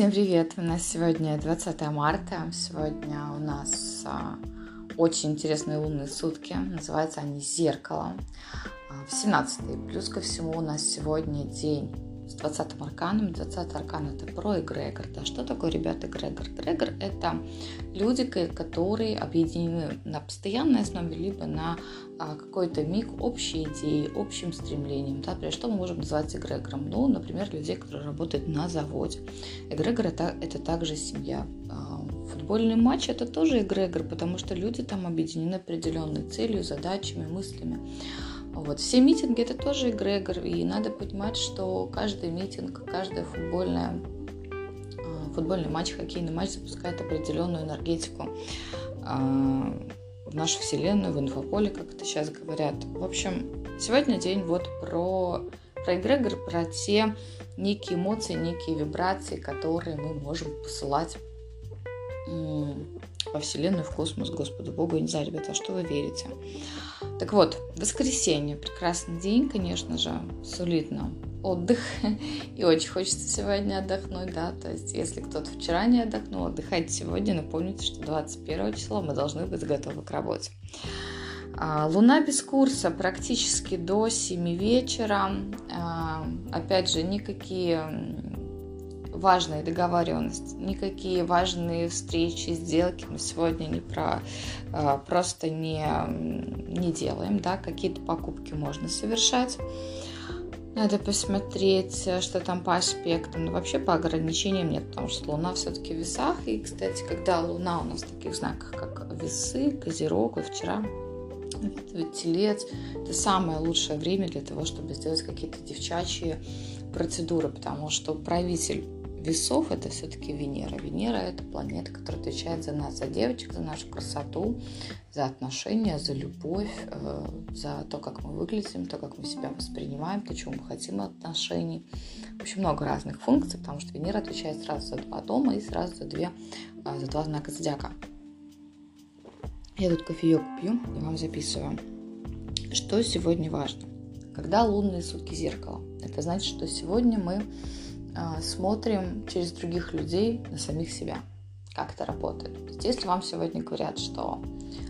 Всем привет! У нас сегодня 20 марта. Сегодня у нас а, очень интересные лунные сутки. Называются они «Зеркало». А, в 17 Плюс ко всему у нас сегодня день с 20 арканом. 20 аркан это про эгрегор. Да, что такое, ребята, эгрегор? Эгрегор это люди, которые объединены на постоянной основе, либо на а, какой-то миг общей идеи, общим стремлением. Да? Например, что мы можем назвать эгрегором? Ну, например, людей, которые работают на заводе. Эгрегор это, это также семья. А, футбольный матч это тоже эгрегор, потому что люди там объединены определенной целью, задачами, мыслями. Вот. Все митинги это тоже эгрегор, и надо понимать, что каждый митинг, каждая футбольная а, футбольный матч, хоккейный матч запускает определенную энергетику а, в нашу вселенную, в инфополе, как это сейчас говорят. В общем, сегодня день вот про, про эгрегор, про те некие эмоции, некие вибрации, которые мы можем посылать во Вселенную, в космос, Господу Богу. Я не знаю, ребята, что вы верите. Так вот, воскресенье, прекрасный день, конечно же, сулит нам отдых. И очень хочется сегодня отдохнуть, да. То есть, если кто-то вчера не отдохнул, отдыхайте сегодня. Напомните, что 21 числа мы должны быть готовы к работе. А, луна без курса практически до 7 вечера. А, опять же, никакие важные договоренности, никакие важные встречи, сделки мы сегодня не про, а, просто не, не делаем, да, какие-то покупки можно совершать. Надо посмотреть, что там по аспектам. Но вообще по ограничениям нет, потому что Луна все-таки в весах. И, кстати, когда Луна у нас в таких знаках, как весы, Козерог, и вчера Телец, это самое лучшее время для того, чтобы сделать какие-то девчачьи процедуры, потому что правитель весов это все-таки Венера. Венера это планета, которая отвечает за нас, за девочек, за нашу красоту, за отношения, за любовь, э, за то, как мы выглядим, то, как мы себя воспринимаем, то, чего мы хотим от отношений. В общем, много разных функций, потому что Венера отвечает сразу за два дома и сразу за, две, э, за два знака зодиака. Я тут кофеек пью и вам записываю. Что сегодня важно? Когда лунные сутки зеркала, это значит, что сегодня мы смотрим через других людей на самих себя. Как это работает. Если вам сегодня говорят, что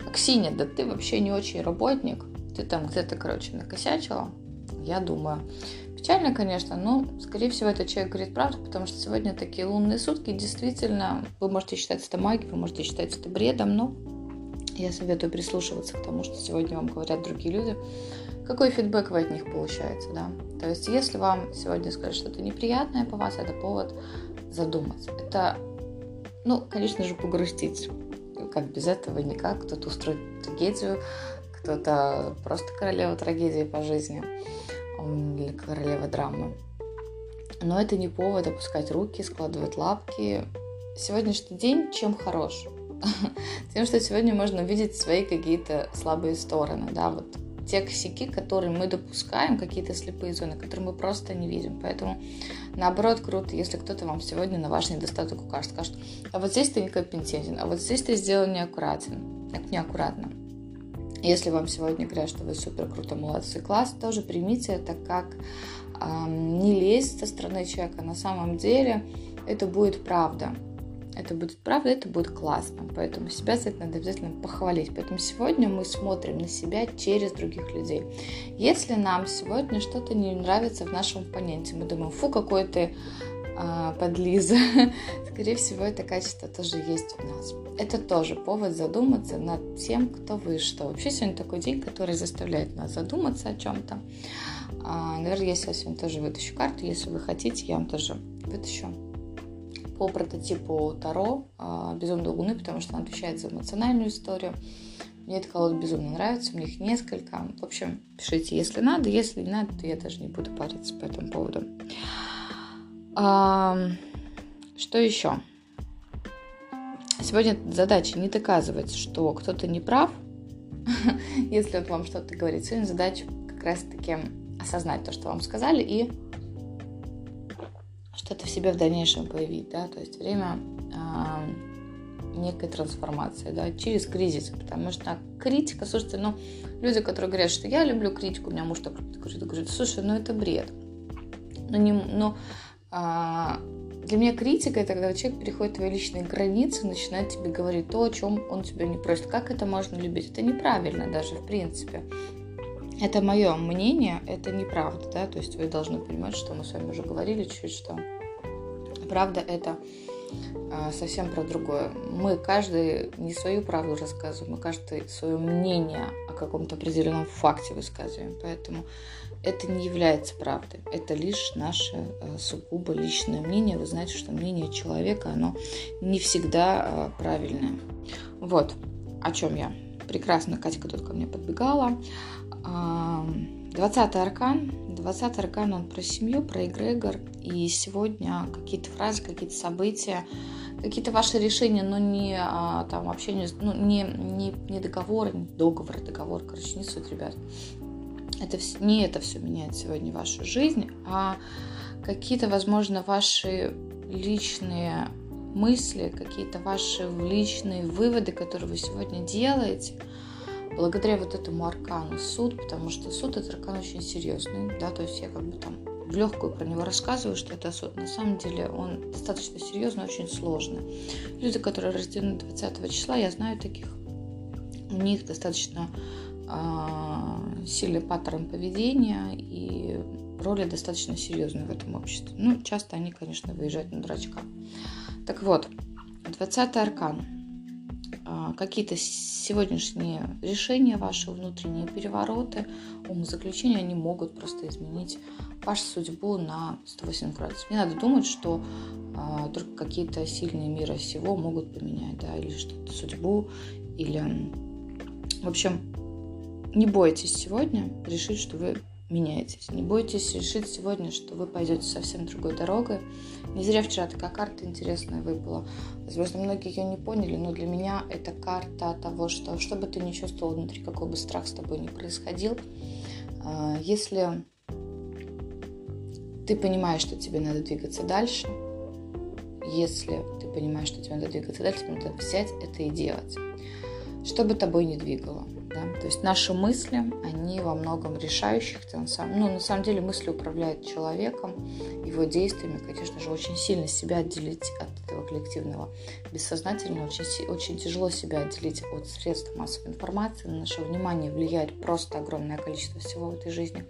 Аксинья, да ты вообще не очень работник, ты там где-то, короче, накосячила, я думаю, печально, конечно, но, скорее всего, этот человек говорит правду, потому что сегодня такие лунные сутки, действительно, вы можете считать это магией, вы можете считать это бредом, но я советую прислушиваться к тому, что сегодня вам говорят другие люди, какой фидбэк вы от них получаете, да. То есть, если вам сегодня скажут что-то неприятное по вас, это повод задуматься. Это, ну, конечно же, погрустить. Как без этого никак. Кто-то устроит трагедию, кто-то просто королева трагедии по жизни или королева драмы. Но это не повод опускать руки, складывать лапки. Сегодняшний день чем хорош? Тем, что сегодня можно увидеть свои какие-то слабые стороны, да, вот те косяки, которые мы допускаем, какие-то слепые зоны, которые мы просто не видим. Поэтому, наоборот, круто, если кто-то вам сегодня на ваш недостаток укажет, скажет, а вот здесь ты некомпетентен, а вот здесь ты сделал неаккуратен, неаккуратно. Если вам сегодня говорят, что вы супер круто, молодцы, класс, тоже примите это как э, не лезть со стороны человека. На самом деле это будет правда это будет правда, это будет классно. Поэтому себя за это надо обязательно похвалить. Поэтому сегодня мы смотрим на себя через других людей. Если нам сегодня что-то не нравится в нашем оппоненте, мы думаем, фу, какой ты а, подлиза, скорее всего, это качество тоже есть в нас. Это тоже повод задуматься над тем, кто вы что. Вообще сегодня такой день, который заставляет нас задуматься о чем-то. А, наверное, я сегодня тоже вытащу карту. Если вы хотите, я вам тоже вытащу по прототипу Таро а, Безумной Луны, потому что она отвечает за эмоциональную историю. Мне эта колода безумно нравится, у них несколько. В общем, пишите, если надо, если не надо, то я даже не буду париться по этому поводу. А, что еще? Сегодня задача не доказывать, что кто-то не прав, если вот вам что-то говорит. Сегодня задача как раз-таки осознать то, что вам сказали, и что-то в себе в дальнейшем появить, да, то есть время э, некой трансформации, да, через кризис, потому что критика, слушайте, ну, люди, которые говорят, что я люблю критику, у меня муж так говорит, говорит, слушай, ну это бред, ну, не, ну, э, Для меня критика это когда человек переходит твои личные границы, начинает тебе говорить то, о чем он тебя не просит. Как это можно любить? Это неправильно даже, в принципе. Это мое мнение, это неправда, да, то есть вы должны понимать, что мы с вами уже говорили чуть, что правда это а, совсем про другое. Мы каждый не свою правду рассказываем, мы каждый свое мнение о каком-то определенном факте высказываем. Поэтому это не является правдой. Это лишь наше а, сугубо личное мнение. Вы знаете, что мнение человека, оно не всегда а, правильное. Вот о чем я. Прекрасно Катька тут ко мне подбегала. 20 аркан. 20 аркан, он про семью, про эгрегор. И сегодня какие-то фразы, какие-то события, какие-то ваши решения, но не а, там общение, ну, не, не, не договор, не договор, а договор, короче, не суть, ребят. Это не это все меняет сегодня вашу жизнь, а какие-то, возможно, ваши личные мысли, какие-то ваши личные выводы, которые вы сегодня делаете – благодаря вот этому аркану суд, потому что суд это аркан очень серьезный, да, то есть я как бы там в легкую про него рассказываю, что это суд. На самом деле он достаточно серьезный, очень сложный. Люди, которые рождены 20 числа, я знаю таких, у них достаточно э, сильный паттерн поведения и роли достаточно серьезные в этом обществе. Ну, часто они, конечно, выезжают на дурачка. Так вот, 20 аркан – какие-то сегодняшние решения, ваши внутренние перевороты, умозаключения, они могут просто изменить вашу судьбу на 180 градусов. Не надо думать, что а, только какие-то сильные мира всего могут поменять, да, или что-то судьбу, или... В общем, не бойтесь сегодня решить, что вы меняетесь. Не бойтесь решить сегодня, что вы пойдете совсем другой дорогой. Не зря вчера такая карта интересная выпала. Возможно, многие ее не поняли, но для меня это карта того, что что бы ты ни чувствовал внутри, какой бы страх с тобой ни происходил, а, если ты понимаешь, что тебе надо двигаться дальше, если ты понимаешь, что тебе надо двигаться дальше, надо взять это и делать. Что бы тобой ни двигало – да? То есть наши мысли, они во многом решающих. Ну, на самом деле мысли управляют человеком, его действиями, конечно же, очень сильно себя отделить от этого коллективного бессознательного. Очень, очень тяжело себя отделить от средств массовой информации. На наше внимание влияет просто огромное количество всего в этой жизни.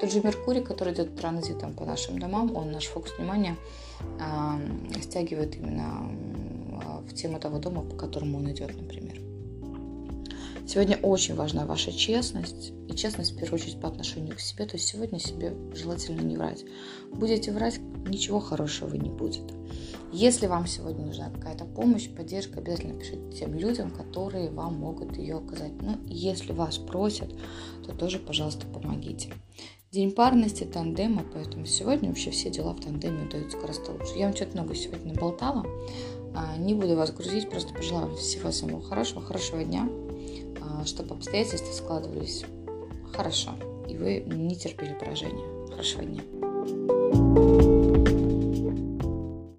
Тот же Меркурий, который идет транзитом по нашим домам, он наш фокус внимания э, стягивает именно в тему того дома, по которому он идет, например. Сегодня очень важна ваша честность. И честность, в первую очередь, по отношению к себе. То есть сегодня себе желательно не врать. Будете врать, ничего хорошего не будет. Если вам сегодня нужна какая-то помощь, поддержка, обязательно пишите тем людям, которые вам могут ее оказать. Ну, если вас просят, то тоже, пожалуйста, помогите. День парности, тандема, поэтому сегодня вообще все дела в тандеме удаются гораздо лучше. Я вам что-то много сегодня наболтала. А, не буду вас грузить, просто пожелаю вам всего самого хорошего, хорошего дня. А, чтобы обстоятельства складывались хорошо, и вы не терпели поражения. Хорошего дня.